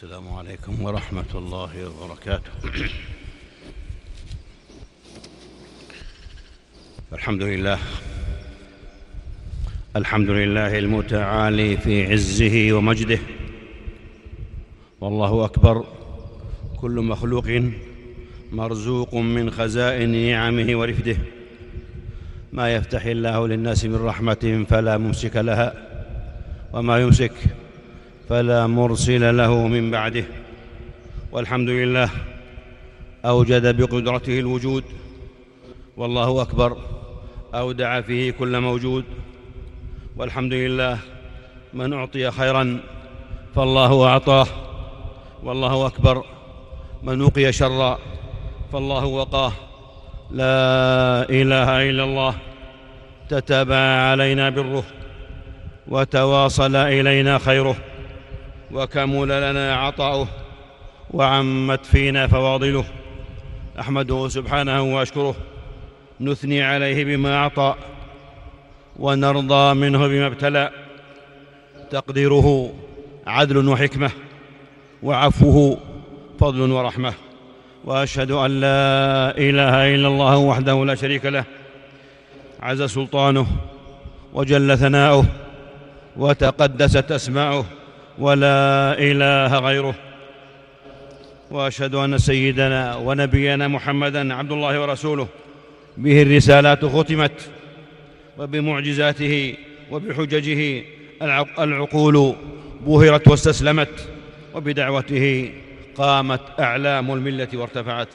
السلام عليكم ورحمة الله وبركاته. الحمد لله. الحمد لله المتعالي في عزه ومجده. والله أكبر. كل مخلوق مرزوق من خزائن نعمه ورفده. ما يفتح الله للناس من رحمة فلا ممسك لها وما يمسك فلا مرسل له من بعده. والحمد لله أوجد بقدرته الوجود والله أكبر أودع فيه كل موجود. والحمد لله من أعطي خيرا فالله أعطاه والله أكبر. من وقي شرا فالله وقاه. لا إله إلا الله تتابع علينا بره وتواصل إلينا خيره. وكمل لنا عطاؤه وعمت فينا فواضله. أحمده سبحانه وأشكره. نثني عليه بما أعطى ونرضى منه بما ابتلى. تقديره عدل وحكمة وعفوه فضل ورحمة. وأشهد أن لا إله إلا الله وحده لا شريك له. عز سلطانه وجل ثناؤه وتقدست أسماؤه. ولا إله غيره. وأشهد أن سيدنا ونبينا محمدا عبد الله ورسوله. به الرسالات ختمت وبمعجزاته وبحججه العقول بهرت واستسلمت وبدعوته قامت أعلام الملة وارتفعت.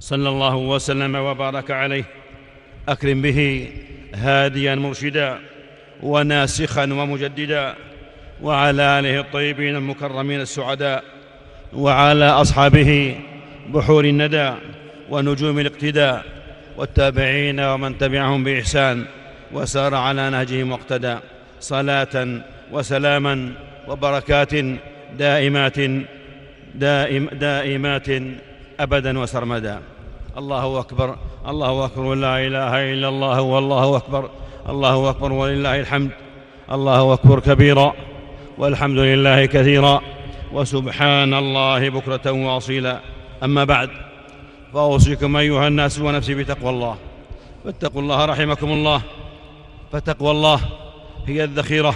صلى الله وسلم وبارك عليه. أكرم به هاديا مرشدا وناسخا ومجددا. وعلى آله الطيبين المكرمين السعداء وعلى أصحابه بحور الندى ونجوم الاقتداء والتابعين ومن تبعهم بإحسان وسار على نهجهم واقتدى صلاة وسلاما وبركات دائمات دائم دائمات أبدا وسرمدا. الله أكبر الله أكبر لا إله إلا الله والله أكبر الله أكبر ولله الحمد الله أكبر كبيرا. والحمد لله كثيرا وسبحان الله بكرة وأصيلا. أما بعد فأوصيكم أيها الناس ونفسي بتقوى الله. فاتقوا الله رحمكم الله. فتقوى الله هي الذخيرة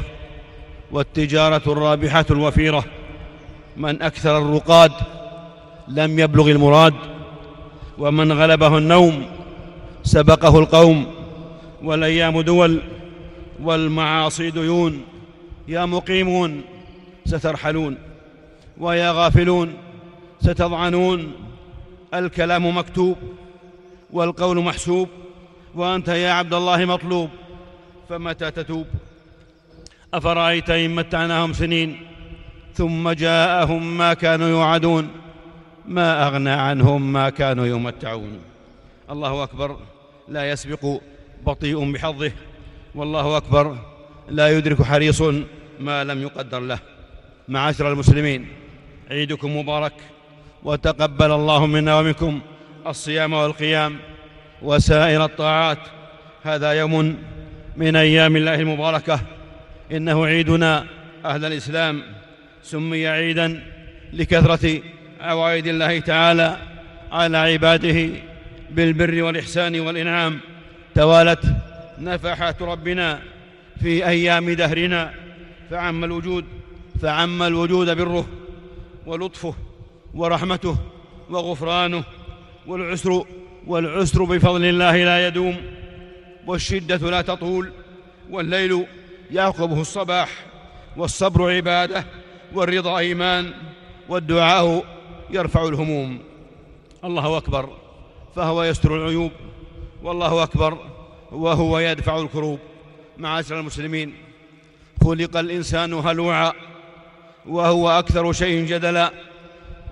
والتجارة الرابحة الوفيرة. من أكثر الرقاد لم يبلغ المراد ومن غلبه النوم سبقه القوم والأيام دول والمعاصي ديون. يا مقيمون سترحلون ويا غافلون ستضعنون. الكلام مكتوب والقول محسوب وأنت يا عبد الله مطلوب فمتى تتوب؟ أفرأيت إن متعناهم سنين ثم جاءهم ما كانوا يوعدون. ما أغنى عنهم ما كانوا يمتعون. الله أكبر لا يسبق بطيء بحظه. والله أكبر لا يدرك حريص ما لم يقدر له. معاشر المسلمين عيدكم مبارك وتقبل الله منا ومنكم الصيام والقيام وسائر الطاعات. هذا يوم من أيام الله المباركة. إنه عيدنا. أهل الإسلام سمي عيدا لكثرة عوائد الله تعالى على عباده بالبر والإحسان والإنعام. توالت نفحات ربنا في أيام دهرنا فعم الوجود فعم الوجود بره ولطفه ورحمته وغفرانه والعسر والعسر بفضل الله لا يدوم والشدة لا تطول والليل يعقبه الصباح والصبر عبادة والرضا إيمان والدعاء يرفع الهموم. الله أكبر فهو يستر العيوب والله أكبر وهو يدفع الكروب. معاشر المسلمين خلق الإنسان هلوعا وهو أكثر شيء جدلا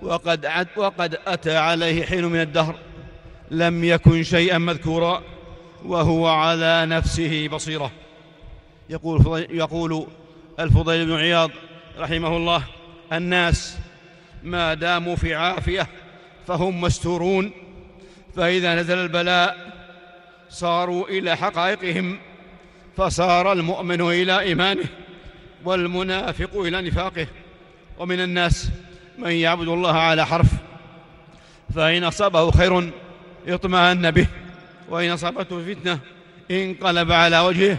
وقد, عد وقد أتى عليه حين من الدهر لم يكن شيئا مذكورا وهو على نفسه بصيرة. يقول, يقول الفضيل بن عياض رحمه الله الناس ما داموا في عافية فهم مستورون فإذا نزل البلاء صاروا إلى حقائقهم فصار المؤمن إلى إيمانه والمنافق إلى نفاقه. ومن الناس من يعبد الله على حرف فإن أصابه خير اطمأن به وإن أصابته فتنة انقلب على وجهه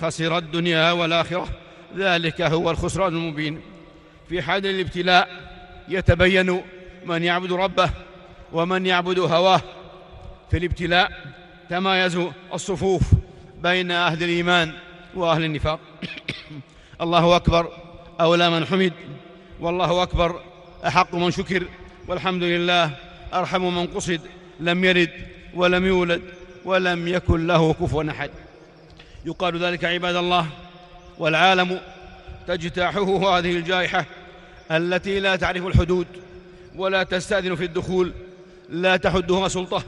خسر الدنيا والآخرة. ذلك هو الخسران المبين. في حال الابتلاء يتبين من يعبد ربه ومن يعبد هواه. في الابتلاء تمايز الصفوف بين أهل الإيمان وأهل النفاق. الله أكبر أولى من حمد والله أكبر أحق من شكر. والحمد لله أرحم من قصد لم يلد ولم يولد ولم يكن له كفوا أحد. يقال ذلك عباد الله والعالم تجتاحه هذه الجائحة التي لا تعرف الحدود ولا تستأذن في الدخول لا تحدها سلطة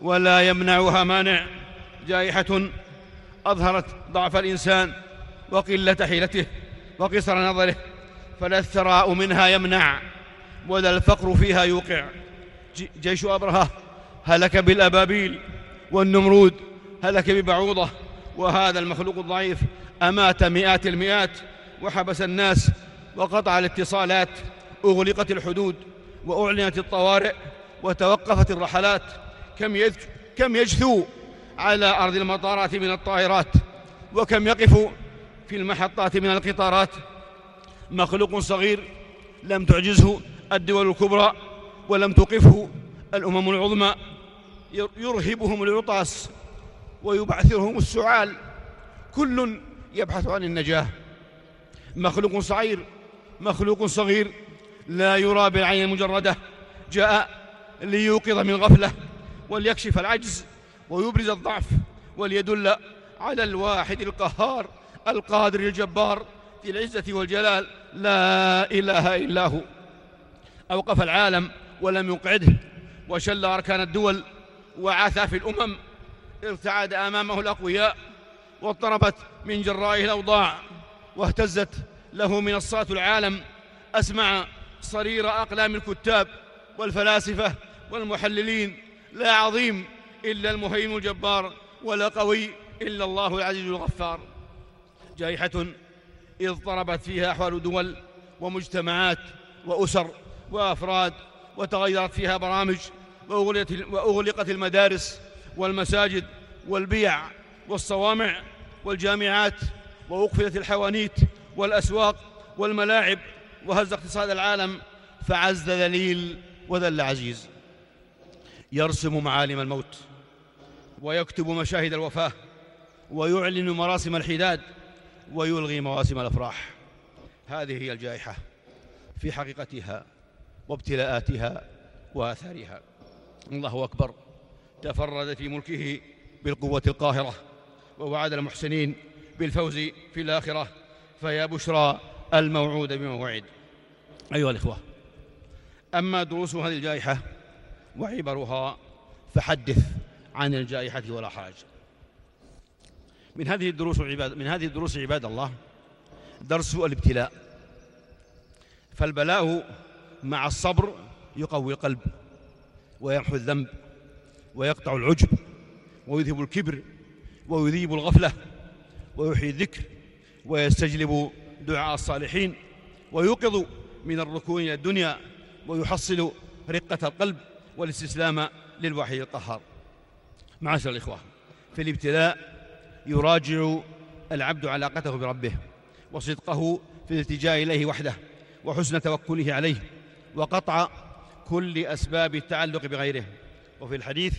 ولا يمنعها مانع. جائحة أظهرت ضعف الإنسان وقلة حيلته وقصر نظره فلا الثراء منها يمنع ولا الفقر فيها يوقع. جيش أبرهة هلك بالأبابيل والنمرود هلك ببعوضة وهذا المخلوق الضعيف أمات مئات المئات وحبس الناس وقطع الاتصالات أغلقت الحدود وأعلنت الطوارئ وتوقفت الرحلات. كم يجثو على أرض المطارات من الطائرات وكم يقف في المحطات من القطارات. مخلوق صغير لم تعجزه الدول الكبرى ولم توقفه الأمم العظمى. يرهبهم العطاس ويبعثرهم السعال. كل يبحث عن النجاة. مخلوق صغير مخلوق صغير لا يرى بالعين المجردة جاء ليوقظ من غفلة وليكشف العجز. ويبرز الضعف وليدل على الواحد القهار القادر الجبار ذي العزة والجلال. لا إله إلا هو. أوقف العالم ولم يقعده وشل أركان الدول وعاثى في الأمم. ارتعد أمامه الأقوياء واضطربت من جرائه الأوضاع واهتزت له منصات العالم. أسمع صرير أقلام الكتاب والفلاسفة والمحللين. لا عظيم إلا المهيمن الجبار ولا قوي إلا الله العزيز الغفار. جائحة اضطربت فيها أحوال دول ومجتمعات وأسر وأفراد وتغيرت فيها برامج وأغلقت المدارس والمساجد والبيع والصوامع والجامعات وأقفلت الحوانيت والأسواق والملاعب وهز اقتصاد العالم فعز ذليل وذل عزيز يرسم معالم الموت ويكتب مشاهد الوفاة ويعلن مراسم الحداد ويلغي مواسم الأفراح. هذه هي الجائحة في حقيقتها وابتلاءاتها وآثارها. الله أكبر. تفرد في ملكه بالقوة القاهرة ووعد المحسنين بالفوز في الآخرة. فيا بشرى الموعود بما وعد أيها الإخوة أما دروس هذه الجائحة وعبرها فحدث عن الجائحة ولا حرج من هذه الدروس عباد من هذه الدروس عباد الله درس الابتلاء. فالبلاء مع الصبر يقوي القلب ويمحو الذنب ويقطع العجب ويذهب الكبر ويذيب الغفلة ويحيي الذكر ويستجلب دعاء الصالحين ويوقظ من الركون إلى الدنيا ويحصل رقة القلب والاستسلام للوحي القهار. معاشر الإخوة. في الابتلاء يراجع العبد علاقته بربه وصدقه في الالتجاء إليه وحده وحسن توكله عليه وقطع كل أسباب التعلق بغيره. وفي الحديث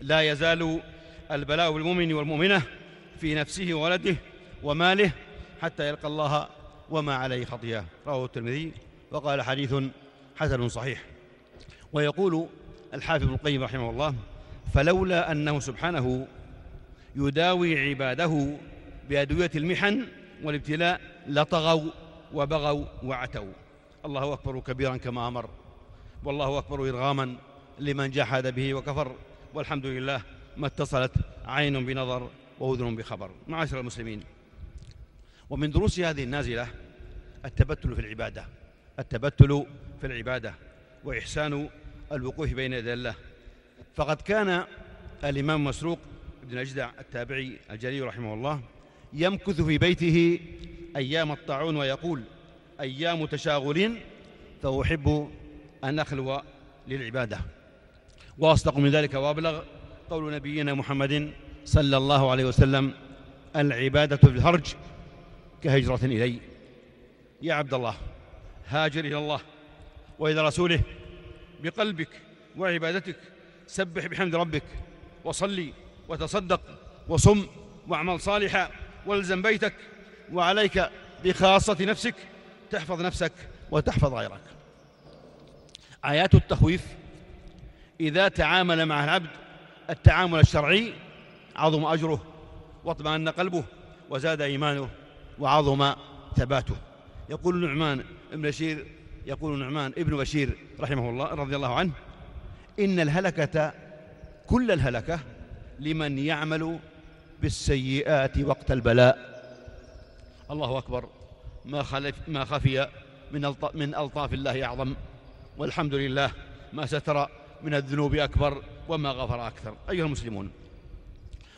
لا يزال البلاء بالمؤمن والمؤمنة في نفسه وولده وماله حتى يلقى الله وما عليه خطيئة. رواه الترمذي وقال حديث حسن صحيح. ويقول الحافظ ابن القيم رحمه الله فلولا أنه سبحانه يداوي عباده بأدوية المحن والابتلاء لطغوا وبغوا وعتوا. الله أكبر كبيرا كما أمر. والله أكبر إرغاما لمن جحد به وكفر. والحمد لله ما اتصلت عين بنظر وأذن بخبر. معاشر المسلمين ومن دروس هذه النازلة التبتل في العبادة. التبتل في العبادة وإحسان الوقوف بين يدي الله فقد كان الإمام مسروق بن أجدع التابعي الجليل رحمه الله يمكث في بيته أيام الطاعون ويقول أيام تشاغل فأحب أن أخلو للعبادة. وأصدق من ذلك وأبلغ قول نبينا محمد صلى الله عليه وسلم العبادة في الهرج كهجرة إلي. يا عبد الله هاجر إلى الله وإلى رسوله بقلبك وعبادتك سبح بحمد ربك وصلي وتصدق وصم واعمل صالحا والزم بيتك وعليك بخاصة نفسك تحفظ نفسك وتحفظ غيرك. آيات التخويف إذا تعامل مع العبد التعامل الشرعي عظم أجره واطمأن قلبه وزاد إيمانه وعظم ثباته. يقول نعمان ابن بشير يقول نعمان ابن بشير رحمه الله رضي الله عنه إن الهلكة كل الهلكة لمن يعمل بالسيئات وقت البلاء. الله أكبر. ما, خلف ما خفي من من ألطاف الله أعظم. والحمد لله ما ستر من الذنوب أكبر وما غفر أكثر. أيها المسلمون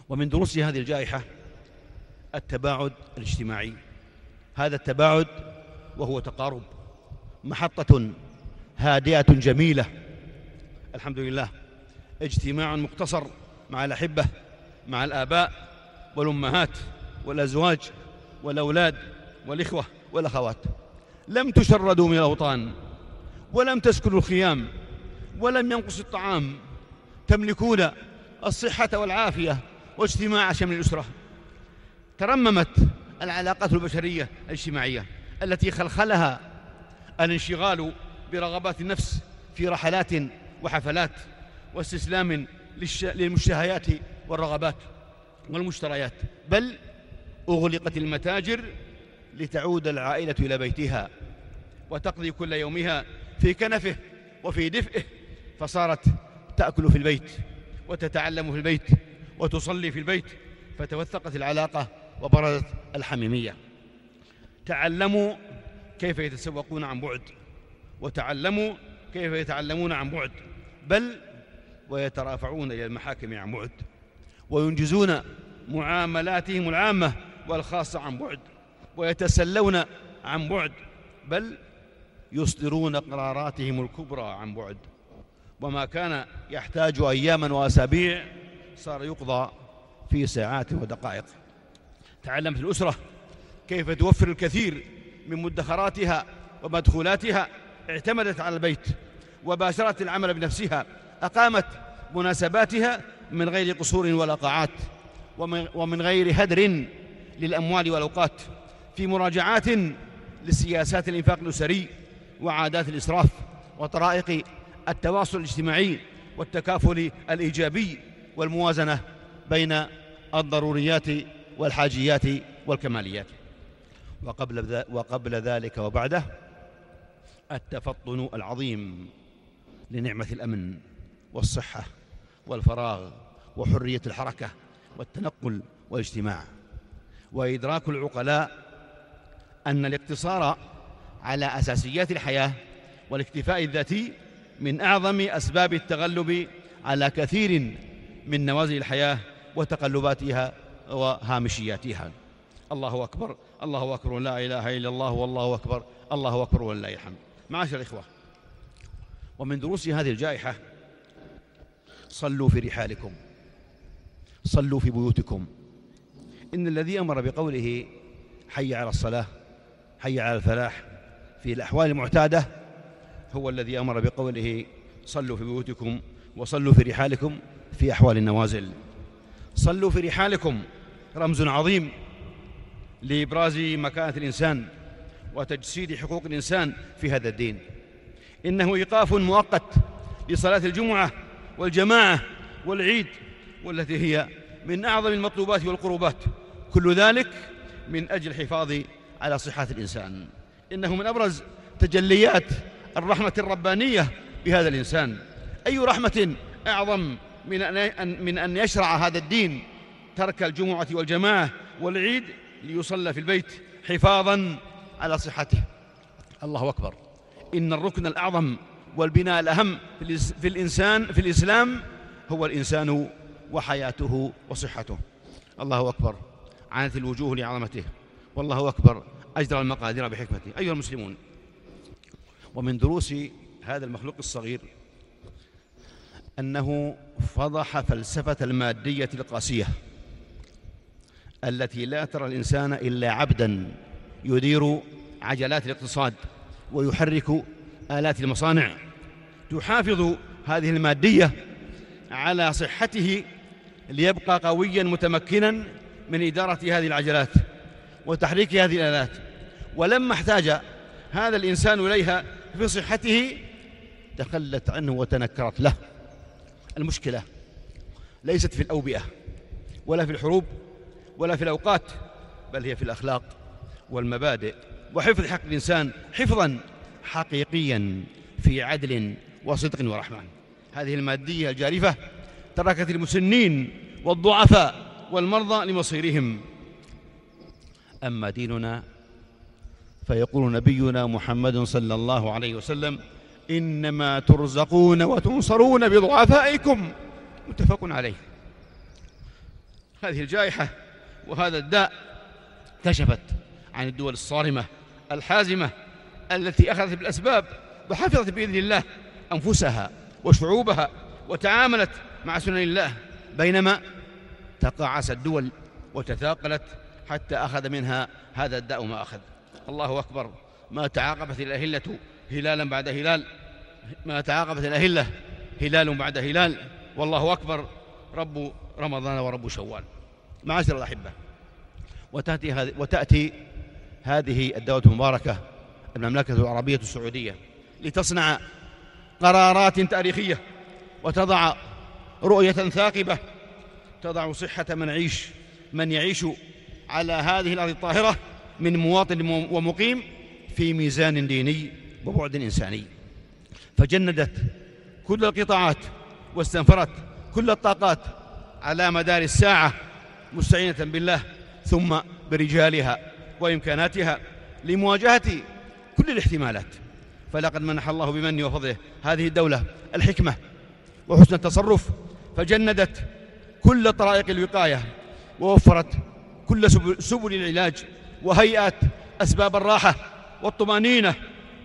ومن دروس هذه الجائحة التباعد الاجتماعي. هذا التباعد وهو تقارب. محطة هادئة جميلة. الحمد لله. اجتماع مقتصر مع الأحبة مع الآباء والأمهات والأزواج والأولاد والإخوة والأخوات. لم تشردوا من الأوطان ولم تسكنوا الخيام ولم ينقص الطعام. تملكون الصحة والعافية واجتماع شمل الأسرة. ترممت العلاقات البشرية الاجتماعية التي خلخلها الانشغال برغبات النفس في رحلات وحفلات واستسلام للمشتهيات والرغبات والمشتريات بل أغلقت المتاجر لتعود العائلة إلى بيتها وتقضي كل يومها في كنفه وفي دفئه فصارت تأكل في البيت وتتعلم في البيت وتصلي في البيت فتوثقت العلاقة وبردت الحميمية. تعلموا كيف يتسوقون عن بعد وتعلموا كيف يتعلمون عن بعد. بل ويترافعون إلى المحاكم عن بعد وينجزون معاملاتهم العامة والخاصة عن بعد ويتسلون عن بعد بل يصدرون قراراتهم الكبرى عن بعد. وما كان يحتاج أياما وأسابيع صار يقضى في ساعات ودقائق. تعلمت الأسرة كيف توفر الكثير من مدخراتها ومدخولاتها اعتمدت على البيت. وباشرت العمل بنفسها أقامت مناسباتها من غير قصور ولا قاعات ومن غير هدر للأموال والأوقات في مراجعات لسياسات الإنفاق الأسري وعادات الإسراف وطرائق التواصل الاجتماعي والتكافل الإيجابي والموازنة بين الضروريات والحاجيات والكماليات. وقبل, وقبل ذلك وبعده التفطن العظيم. لنعمة الأمن والصحة والفراغ وحرية الحركة والتنقل والاجتماع. وإدراك العقلاء أن الاقتصار على أساسيات الحياة والاكتفاء الذاتي من أعظم أسباب التغلب على كثير من نوازل الحياة وتقلباتها وهامشياتها. الله أكبر الله أكبر لا إله إلا الله والله أكبر الله أكبر ولله الحمد. معاشر الإخوة ومن دروس هذه الجائحة صلوا في رحالكم صلوا في بيوتكم. إن الذي أمر بقوله حي على الصلاة حي على الفلاح في الأحوال المعتادة هو الذي أمر بقوله صلوا في بيوتكم وصلوا في رحالكم في أحوال النوازل. صلوا في رحالكم رمز عظيم لإبراز مكانة الإنسان وتجسيد حقوق الإنسان في هذا الدين. إنه إيقاف مؤقت لصلاة الجمعة والجماعة والعيد والتي هي من أعظم المطلوبات والقربات. كل ذلك من أجل الحفاظ على صحة الإنسان. إنه من أبرز تجليات الرحمة الربانية بهذا الإنسان. أي رحمة أعظم من أن, من أن يشرع هذا الدين ترك الجمعة والجماعة والعيد ليصلى في البيت حفاظا على صحته. الله أكبر. إن الركن الأعظم والبناء الأهم في الإنسان في الإسلام هو الإنسان وحياته وصحته. الله أكبر. عنت الوجوه لعظمته. والله أكبر. أجرى المقادير بحكمته أيها المسلمون. ومن دروس هذا المخلوق الصغير أنه فضح فلسفة المادية القاسية التي لا ترى الإنسان إلا عبدا يدير عجلات الاقتصاد. ويحرك آلات المصانع. تحافظ هذه المادية على صحته ليبقى قويا متمكنا من إدارة هذه العجلات وتحريك هذه الآلات. ولما احتاج هذا الإنسان إليها في صحته تخلت عنه وتنكرت له. المشكلة ليست في الأوبئة ولا في الحروب ولا في الأوقات بل هي في الأخلاق والمبادئ. وحفظ حق الإنسان حفظا حقيقيا في عدل وصدق ورحمة. هذه المادية الجارفة تركت المسنين والضعفاء والمرضى لمصيرهم. أما ديننا فيقول نبينا محمد صلى الله عليه وسلم إنما ترزقون وتنصرون بضعفائكم. متفق عليه. هذه الجائحة وهذا الداء كشفت عن الدول الصارمة الحازمة التي أخذت بالأسباب وحفظت بإذن الله أنفسها وشعوبها وتعاملت مع سنن الله بينما تقاعست الدول وتثاقلت حتى أخذ منها هذا الداء ما أخذ. الله أكبر. ما تعاقبت الأهلة هلالا بعد هلال. ما تعاقبت الأهلة هلال بعد هلال. والله أكبر. رب رمضان ورب شوال. معاشر الأحبة وتأتي وتأتي هذه الدولة المباركة المملكة العربية السعودية لتصنع قرارات تاريخية وتضع رؤية ثاقبة تضع صحة من يعيش من يعيش على هذه الأرض الطاهرة من مواطن ومقيم في ميزان ديني وبعد إنساني. فجندت كل القطاعات واستنفرت كل الطاقات على مدار الساعة مستعينة بالله ثم برجالها وإمكاناتها لمواجهة كل الاحتمالات. فلقد منح الله بمنه وفضله هذه الدولة الحكمة وحسن التصرف فجندت كل طرائق الوقاية ووفرت كل سبل العلاج وهيئات أسباب الراحة والطمأنينة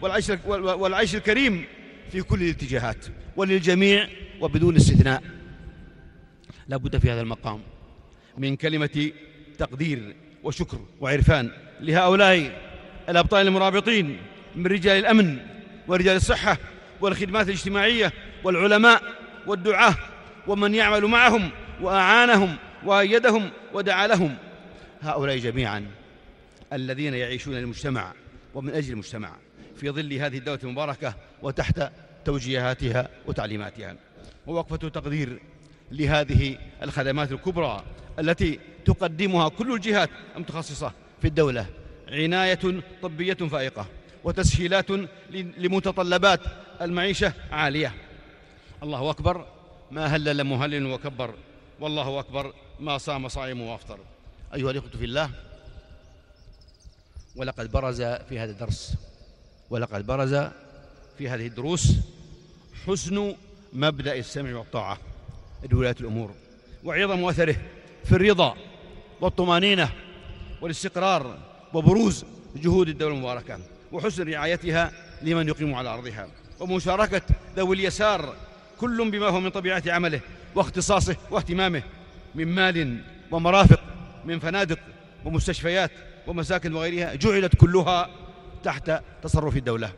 والعيش, والعيش الكريم في كل الاتجاهات وللجميع وبدون استثناء. لا بد في هذا المقام من كلمة تقدير وشكر وعرفان لهؤلاء الأبطال المرابطين من رجال الأمن ورجال الصحة والخدمات الاجتماعية والعلماء والدعاة ومن يعمل معهم وأعانهم وأيدهم ودعا لهم. هؤلاء جميعا الذين يعيشون للمجتمع ومن أجل المجتمع في ظل هذه الدولة المباركة وتحت توجيهاتها وتعليماتها. ووقفة تقدير لهذه الخدمات الكبرى التي تقدمها كل الجهات المتخصصة في الدولة. عناية طبية فائقة وتسهيلات لمتطلبات المعيشة عالية. الله أكبر. ما هلل مهلل وكبر. والله أكبر. ما صام صائم وأفطر. أيها الإخوة في الله ولقد برز في هذا الدرس ولقد برز في هذه الدروس حسن مبدأ السمع والطاعة. لولاة الأمور. وعظم أثره في الرضا. والطمانينة والاستقرار وبروز جهود الدولة المباركة وحسن رعايتها لمن يقيم على أرضها ومشاركة ذوي اليسار كل بما هو من طبيعة عمله واختصاصه واهتمامه من مال ومرافق من فنادق ومستشفيات ومساكن وغيرها جعلت كلها تحت تصرف الدولة.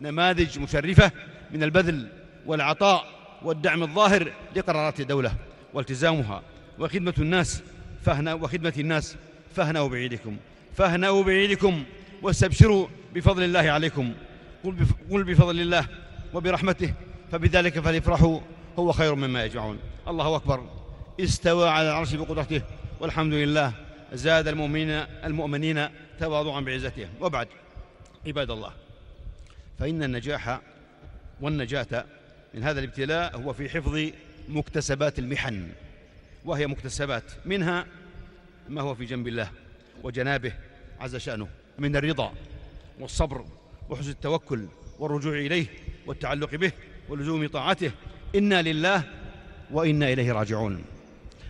نماذج مشرفة من البذل والعطاء والدعم الظاهر لقرارات الدولة والتزامها وخدمة الناس فهنا وخدمة الناس فهنوا بعيدكم فهنوا بعيدكم واستبشروا بفضل الله عليكم. قل بفضل الله وبرحمته فبذلك فليفرحوا هو خير مما يجمعون. الله أكبر. استوى على العرش بقدرته والحمد لله زاد المؤمنين المؤمنين تواضعا بعزته. وبعد عباد الله فإن النجاح والنجاة من هذا الابتلاء هو في حفظ مكتسبات المحن. وهي مكتسبات منها ما هو في جنب الله وجنابه عز شأنه من الرضا والصبر وحسن التوكل والرجوع إليه والتعلق به ولزوم طاعته. إنا لله وإنا إليه راجعون.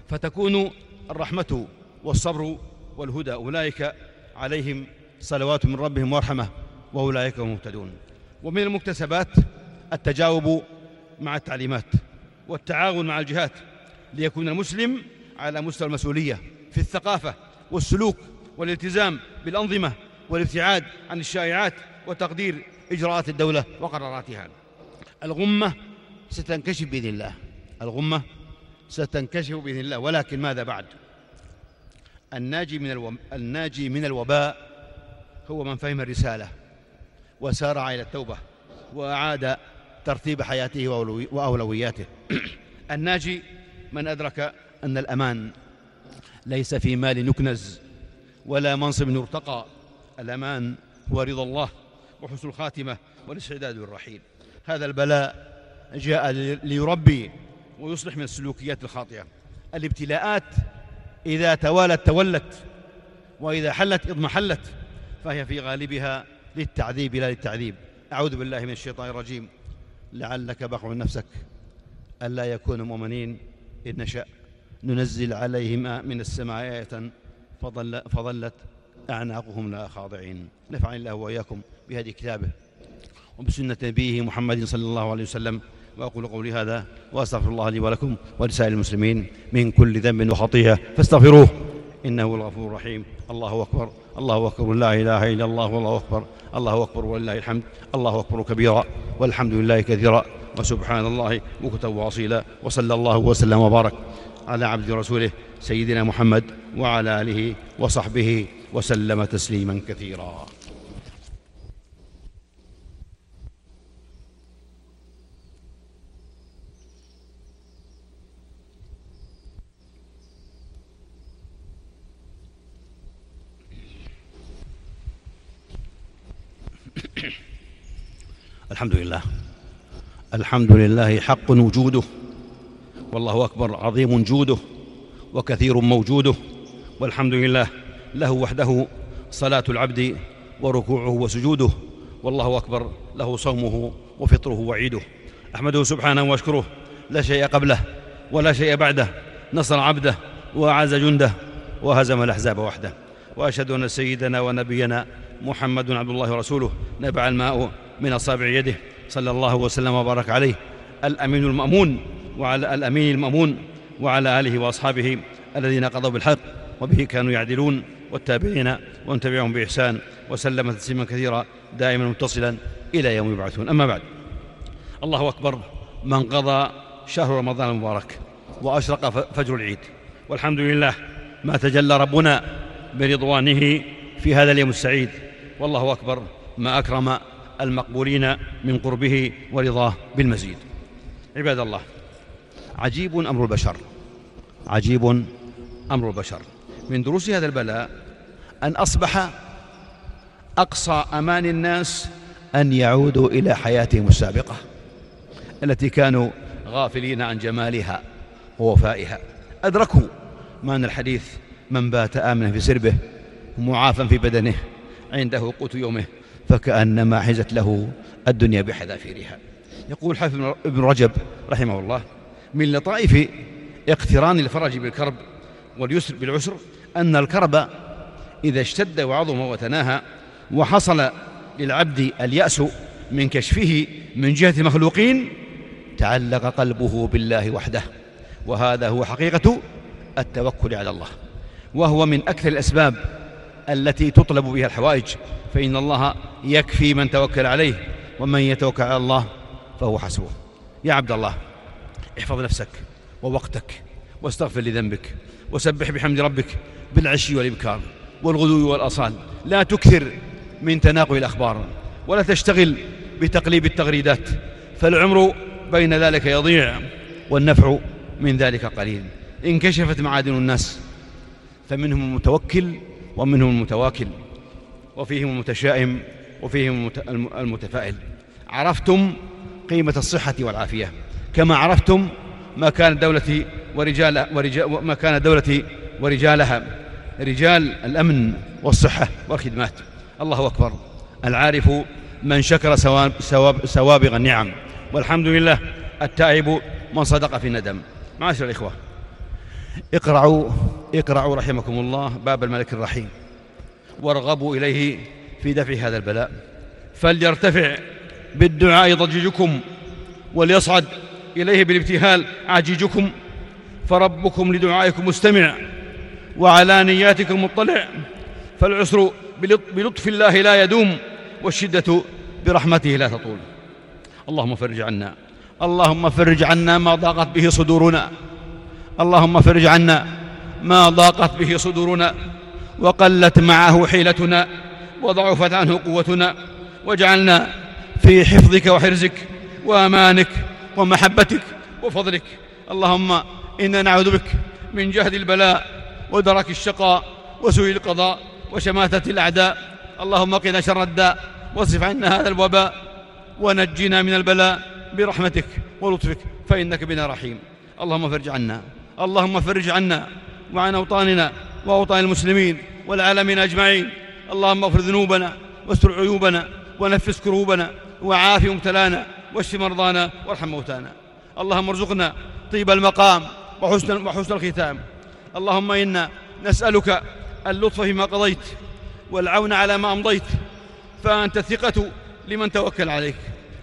فتكون الرحمة والصبر والهدى أولئك عليهم صلوات من ربهم ورحمة وأولئك هم المهتدون. ومن المكتسبات التجاوب مع التعليمات والتعاون مع الجهات ليكون المسلم على مستوى المسؤولية في الثقافة والسلوك والالتزام بالأنظمة والابتعاد عن الشائعات وتقدير إجراءات الدولة وقراراتها. الغمة ستنكشف بإذن الله. الغمة ستنكشف بإذن الله. ولكن ماذا بعد؟ الناجي من, ألو... الناجي من الوباء هو من فهم الرسالة وسارع إلى التوبة وأعاد ترتيب حياته وأولوياته. الناجي من أدرك أن الأمان ليس في مال نكنز ولا منصب يرتقى. الأمان هو رضا الله وحسن الخاتمة والاستعداد للرحيل. هذا البلاء جاء ليربي ويصلح من السلوكيات الخاطئة. الابتلاءات إذا توالت تولت وإذا حلت اضمحلت فهي في غالبها للتعذيب لا للتعذيب. أعوذ بالله من الشيطان الرجيم. لعلك بخع نفسك ألا يكونوا مؤمنين. إن نشأ ننزل عليهم من السماء آية فظل فظلت أعناقهم لا خاضعين. نفعني الله وإياكم بهذه كتابه وبسنة نبيه محمد صلى الله عليه وسلم. وأقول قولي هذا وأستغفر الله لي ولكم ولسائر المسلمين من كل ذنب وخطيئة فاستغفروه إنه الغفور الرحيم. الله أكبر. الله أكبر. لا إله إلا الله والله أكبر. الله أكبر. ولله الحمد. الله أكبر كبيرا. والحمد لله كثيرا. وسبحان الله بكتا واصيلا وصلى الله وسلم وبارك على عبد رسوله سيدنا محمد وعلى آله وصحبه وسلم تسليما كثيرا. الحمد لله. الحمد لله حق وجوده والله أكبر عظيم جوده وكثير موجوده والحمد لله له وحده صلاة العبد وركوعه وسجوده والله أكبر له صومه وفطره وعيده. أحمده سبحانه وأشكره لا شيء قبله ولا شيء بعده نصر عبده وأعز جنده وهزم الأحزاب وحده. وأشهد أن سيدنا ونبينا محمد عبد الله ورسوله نبع الماء من أصابع يده صلى الله وسلم وبارك عليه الأمين المأمون وعلى الأمين المأمون وعلى آله وأصحابه الذين قضوا بالحق وبه كانوا يعدلون والتابعين ومن تبعهم بإحسان وسلم تسليما كثيرا دائما متصلا إلى يوم يبعثون. أما بعد الله أكبر من قضى شهر رمضان المبارك وأشرق فجر العيد والحمد لله ما تجلى ربنا برضوانه في هذا اليوم السعيد والله أكبر ما أكرم المقبولين من قربه ورضاه بالمزيد. عباد الله عجيب أمر البشر. عجيب أمر البشر. من دروس هذا البلاء أن أصبح أقصى أمان الناس أن يعودوا إلى حياتهم السابقة التي كانوا غافلين عن جمالها ووفائها. أدركوا معنى الحديث من بات آمنا في سربه معافا في بدنه عنده قوت يومه. فكأنما حزت له الدنيا بحذافيرها. يقول حافظ ابن رجب رحمه الله من لطائف اقتران الفرج بالكرب واليسر بالعسر أن الكرب إذا اشتد وعظم وتناهى وحصل للعبد اليأس من كشفه من جهة مخلوقين تعلق قلبه بالله وحده وهذا هو حقيقة التوكل على الله وهو من أكثر الأسباب التي تطلب بها الحوائج فإن الله يكفي من توكل عليه ومن يتوكل على الله فهو حسبه. يا عبد الله احفظ نفسك ووقتك واستغفر لذنبك وسبح بحمد ربك بالعشي والإبكار والغدو والأصال. لا تكثر من تناقل الأخبار ولا تشتغل بتقليب التغريدات فالعمر بين ذلك يضيع والنفع من ذلك قليل. انكشفت معادن الناس فمنهم المتوكل ومنهم المتواكل وفيهم المتشائم وفيهم المتفائل. عرفتم قيمة الصحة والعافية. كما عرفتم ما كان الدولة ورجال ورجال ما كان الدولة ورجالها. رجال الأمن والصحة والخدمات. الله أكبر. العارف من شكر سواب سواب سوابغ النعم. والحمد لله التائب من صدق في الندم. معاشر الإخوة اقرعوا اقرعوا رحمكم الله باب الملك الرحيم. وارغبوا إليه في دفع هذا البلاء. فليرتفع بالدعاء ضجيجكم وليصعد إليه بالابتهال عجيجكم فربكم لدعائكم مستمع وعلى نياتكم مطلع. فالعسر بلطف الله لا يدوم والشدة برحمته لا تطول. اللهم فرج عنا. اللهم فرج عنا ما ضاقت به صدورنا. اللهم فرج عنا ما ضاقت به صدورنا وقلت معه حيلتنا وضعفت عنه قوتنا واجعلنا في حفظك وحرزك وأمانك ومحبتك وفضلك. اللهم إنا نعوذ بك من جهد البلاء ودرك الشقاء وسوء القضاء وشماتة الأعداء. اللهم قنا شر الداء واصرف عنا هذا الوباء ونجنا من البلاء برحمتك ولطفك فإنك بنا رحيم. اللهم فرج عنا اللهم فرج عنا وعن أوطاننا وأوطان المسلمين والعالمين أجمعين. اللهم اغفر ذنوبنا واستر عيوبنا ونفس كروبنا وعاف مبتلانا واشف مرضانا وارحم موتانا. اللهم ارزقنا طيب المقام وحسن, وحسن الختام. اللهم إنا نسألك اللطف فيما قضيت والعون على ما أمضيت. فأنت الثقة لمن توكل عليك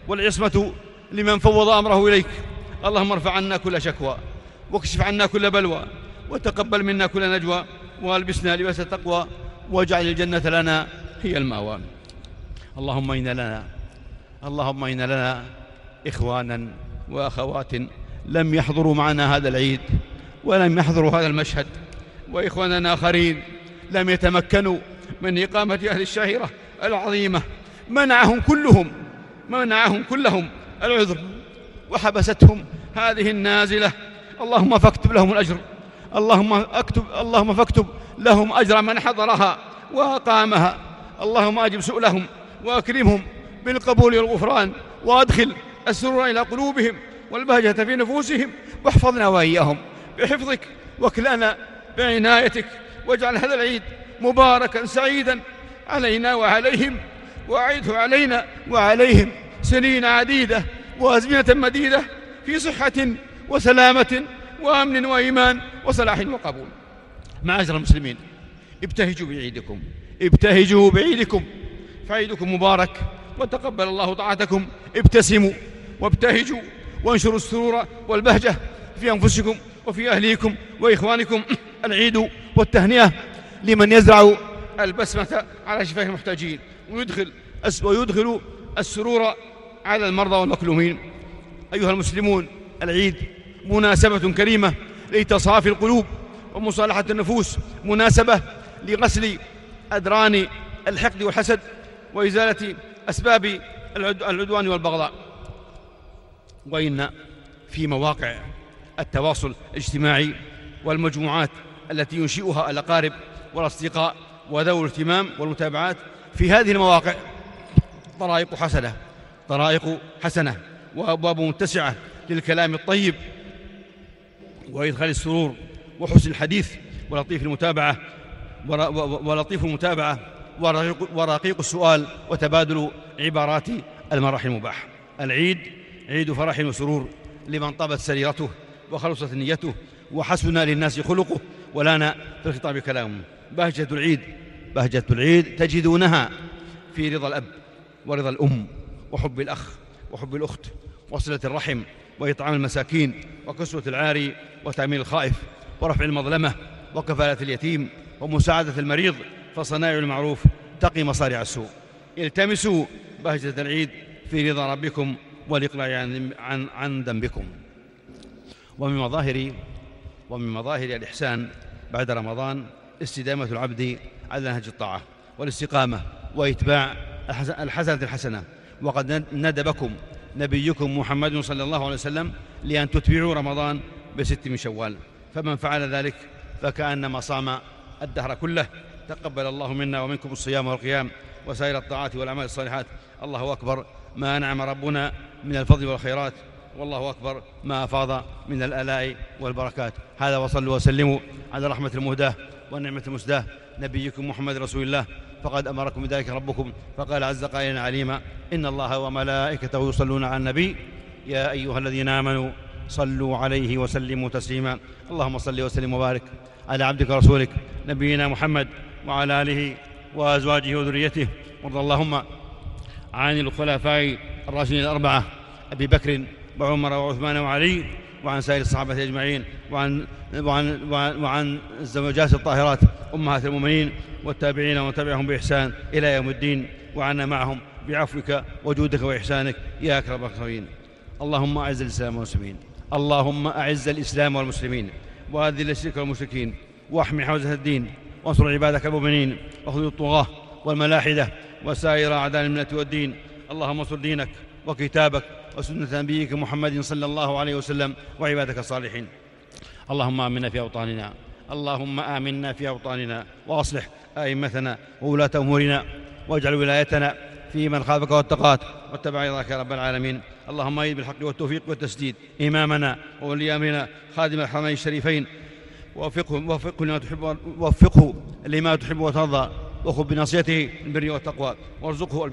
والعصمة لمن فوض أمره إليك. اللهم ارفع عنا كل شكوى واكشف عنا كل بلوى. وتقبل منا كل نجوى والبسنا لباس التقوى واجعل الجنة لنا هي المأوى. اللهم إن لنا اللهم إن لنا إخوانا وأخوات لم يحضروا معنا هذا العيد ولم يحضروا هذا المشهد وإخواننا آخرين لم يتمكنوا من إقامة أهل الشاهرة العظيمة. منعهم كلهم منعهم كلهم العذر وحبستهم هذه النازلة. اللهم فاكتب لهم الأجر. اللهم اكتب اللهم فاكتب لهم أجر من حضرها وأقامها. اللهم أجب سؤلهم وأكرمهم بالقبول والغفران وأدخل السرور إلى قلوبهم والبهجة في نفوسهم. واحفظنا وإياهم بحفظك واكلنا بعنايتك. واجعل هذا العيد مباركا سعيدا علينا وعليهم وأعيده علينا وعليهم سنين عديدة وأزمنة مديدة في صحة وسلامة وأمن وإيمان وصلاح وقبول. معاشر المسلمين ابتهجوا بعيدكم ابتهجوا بعيدكم. فعيدكم مبارك وتقبل الله طاعتكم. ابتسموا وابتهجوا وانشروا السرور والبهجة في أنفسكم وفي أهليكم وإخوانكم. العيد والتهنئة لمن يزرع البسمة على شفاه المحتاجين ويدخل ويدخل السرور على المرضى والمكلومين. أيها المسلمون العيد مناسبة كريمة لتصافي القلوب ومصالحة النفوس مناسبة لغسل أدران الحقد والحسد وإزالة أسباب العدوان والبغضاء. وإن في مواقع التواصل الاجتماعي والمجموعات التي ينشئها الأقارب والأصدقاء وذوي الاهتمام والمتابعات في هذه المواقع طرائق حسنة طرائق حسنة وأبواب متسعة للكلام الطيب وإدخال السرور وحسن الحديث ولطيف المتابعة ولطيف المتابعة ورقيق السؤال وتبادل عبارات المرح المباح. العيد عيد فرح وسرور لمن طابت سريرته وخلصت نيته وحسن للناس خلقه ولنا في الخطاب كلام. بهجة العيد بهجة العيد تجدونها في رضا الأب ورضا الأم وحب الأخ وحب الأخت وصلة الرحم وإطعام المساكين وكسوة العاري وتأمين الخائف ورفع المظلمة وكفالة اليتيم ومساعدة المريض فصنائع المعروف تقي مصارع السوء. التمسوا بهجة العيد في رضا ربكم والإقلاع عن, عن ذنبكم. ومن مظاهر ومن مظاهر الإحسان بعد رمضان استدامة العبد على نهج الطاعة والاستقامة وإتباع الحسنة الحسنة. وقد ندبكم نبيكم محمد صلى الله عليه وسلم لأن تتبعوا رمضان بست من شوال. فمن فعل ذلك فكأنما صام الدهر كله. تقبل الله منا ومنكم الصيام والقيام وسائر الطاعات والأعمال الصالحات. الله أكبر. ما أنعم ربنا من الفضل والخيرات. والله أكبر. ما أفاض من الآلاء والبركات. هذا وصلوا وسلموا على رحمة المهداة والنعمة المسداة. نبيكم محمد رسول الله. فقد أمركم بذلك ربكم فقال عز قائلا عليما إن الله وملائكته يصلون على النبي يا أيها الذين آمنوا صلوا عليه وسلموا تسليما. اللهم صل وسلم وبارك على عبدك ورسولك نبينا محمد وعلى آله وأزواجه وذريته. وارض اللهم عن الخلفاء الراشدين الأربعة أبي بكر وعمر وعثمان وعلي وعن سائر الصحابة أجمعين وعن وعن وعن, الزوجات الطاهرات أمهات المؤمنين والتابعين ومن تبعهم بإحسان إلى يوم الدين. وعنا معهم بعفوك وجودك وإحسانك يا أكرم الأكرمين. اللهم أعز الإسلام والمسلمين. اللهم أعز الإسلام والمسلمين. وأذل الشرك والمشركين. واحمي حوزة الدين. وانصر عبادك المؤمنين. وخذ الطغاة والملاحدة. وسائر أعداء الملة والدين. اللهم انصر دينك وكتابك وسنة نبيك محمد صلى الله عليه وسلم وعبادك الصالحين. اللهم آمنا في أوطاننا. اللهم آمنا في أوطاننا. وأصلح أئمتنا وولاة أمورنا واجعل ولايتنا في من خافك واتقاك واتبع رضاك يا رب العالمين. اللهم ايد بالحق والتوفيق والتسديد. إمامنا وولي أمرنا خادم الحرمين الشريفين. ووفقه وفقه لما تحب وفقه لما تحب وترضى. وخذ بناصيته البر والتقوى. وارزقه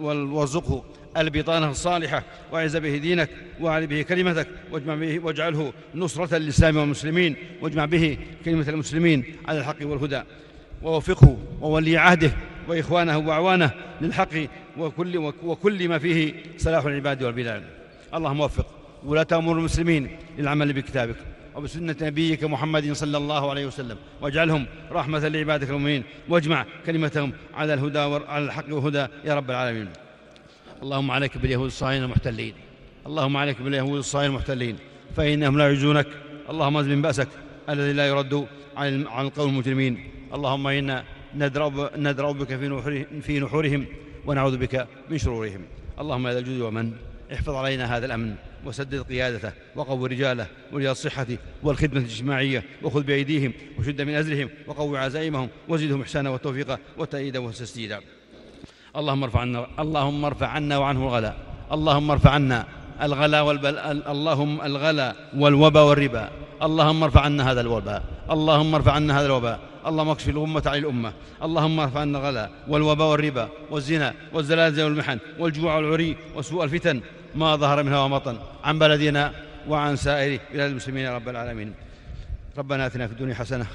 وارزقه البطانة الصالحة. وأعز به دينك وأعلي به كلمتك. واجمع به واجعله نصرة للإسلام والمسلمين. واجمع به كلمة المسلمين على الحق والهدى. ووفقه وولي عهده وإخوانه وأعوانه للحق وكل, وكل ما فيه صلاح العباد والبلاد. اللهم وفق. ولاة أمور المسلمين للعمل بكتابك وبسنة نبيك محمد صلى الله عليه وسلم. واجعلهم رحمة لعبادك المؤمنين. واجمع كلمتهم على الهدى على الحق والهدى يا رب العالمين. اللهم عليك باليهود الصهاينة المحتلين. اللهم عليك باليهود الصهاينة المحتلين. فإنهم لا يعجزونك اللهم ازم بأسك الذي لا يرد عن القوم المجرمين. اللهم إنا ندرأ بك في نحورهم ونعوذ بك من شرورهم. اللهم يا ذا الجود ومن احفظ علينا هذا الأمن وسدد قيادته وقو رجاله ولي الصحة والخدمة الاجتماعية وخذ بأيديهم وشد من أزرهم وقو عزائمهم وزدهم إحسانا وتوفيقا وتأييدا وتسديدا اللهم ارفع عنا اللهم ارفع عنا وعنه الغلا. اللهم ارفع عنا الغلا والبل اللهم الغلا والوبا والربا. اللهم ارفع عنا هذا الوباء. اللهم ارفع عنا هذا الوباء. اللهم اكشف الأمة عن الأمة. اللهم ارفع عنا الغلا والوباء والربا والزنا والزلازل والمحن والجوع والعري وسوء الفتن ما ظهر منها ومطن عن بلدنا وعن سائر بلاد المسلمين يا رب العالمين. ربنا آتنا في الدنيا حسنة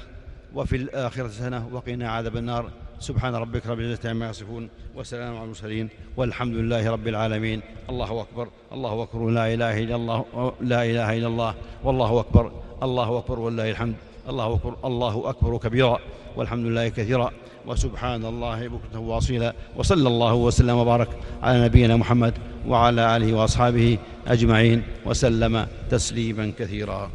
وفي الآخرة حسنة وقنا عذاب النار. سبحان ربك رب العزة عما يصفون وسلام على المرسلين والحمد لله رب العالمين. الله أكبر الله أكبر لا إله إلا الله لا إله إلا الله والله أكبر الله أكبر ولله الحمد الله أكبر الله أكبر كبيرا والحمد لله كثيرا وسبحان الله بكرة وأصيلا وصلى الله وسلم وبارك على نبينا محمد وعلى آله وأصحابه أجمعين وسلم تسليما كثيرا.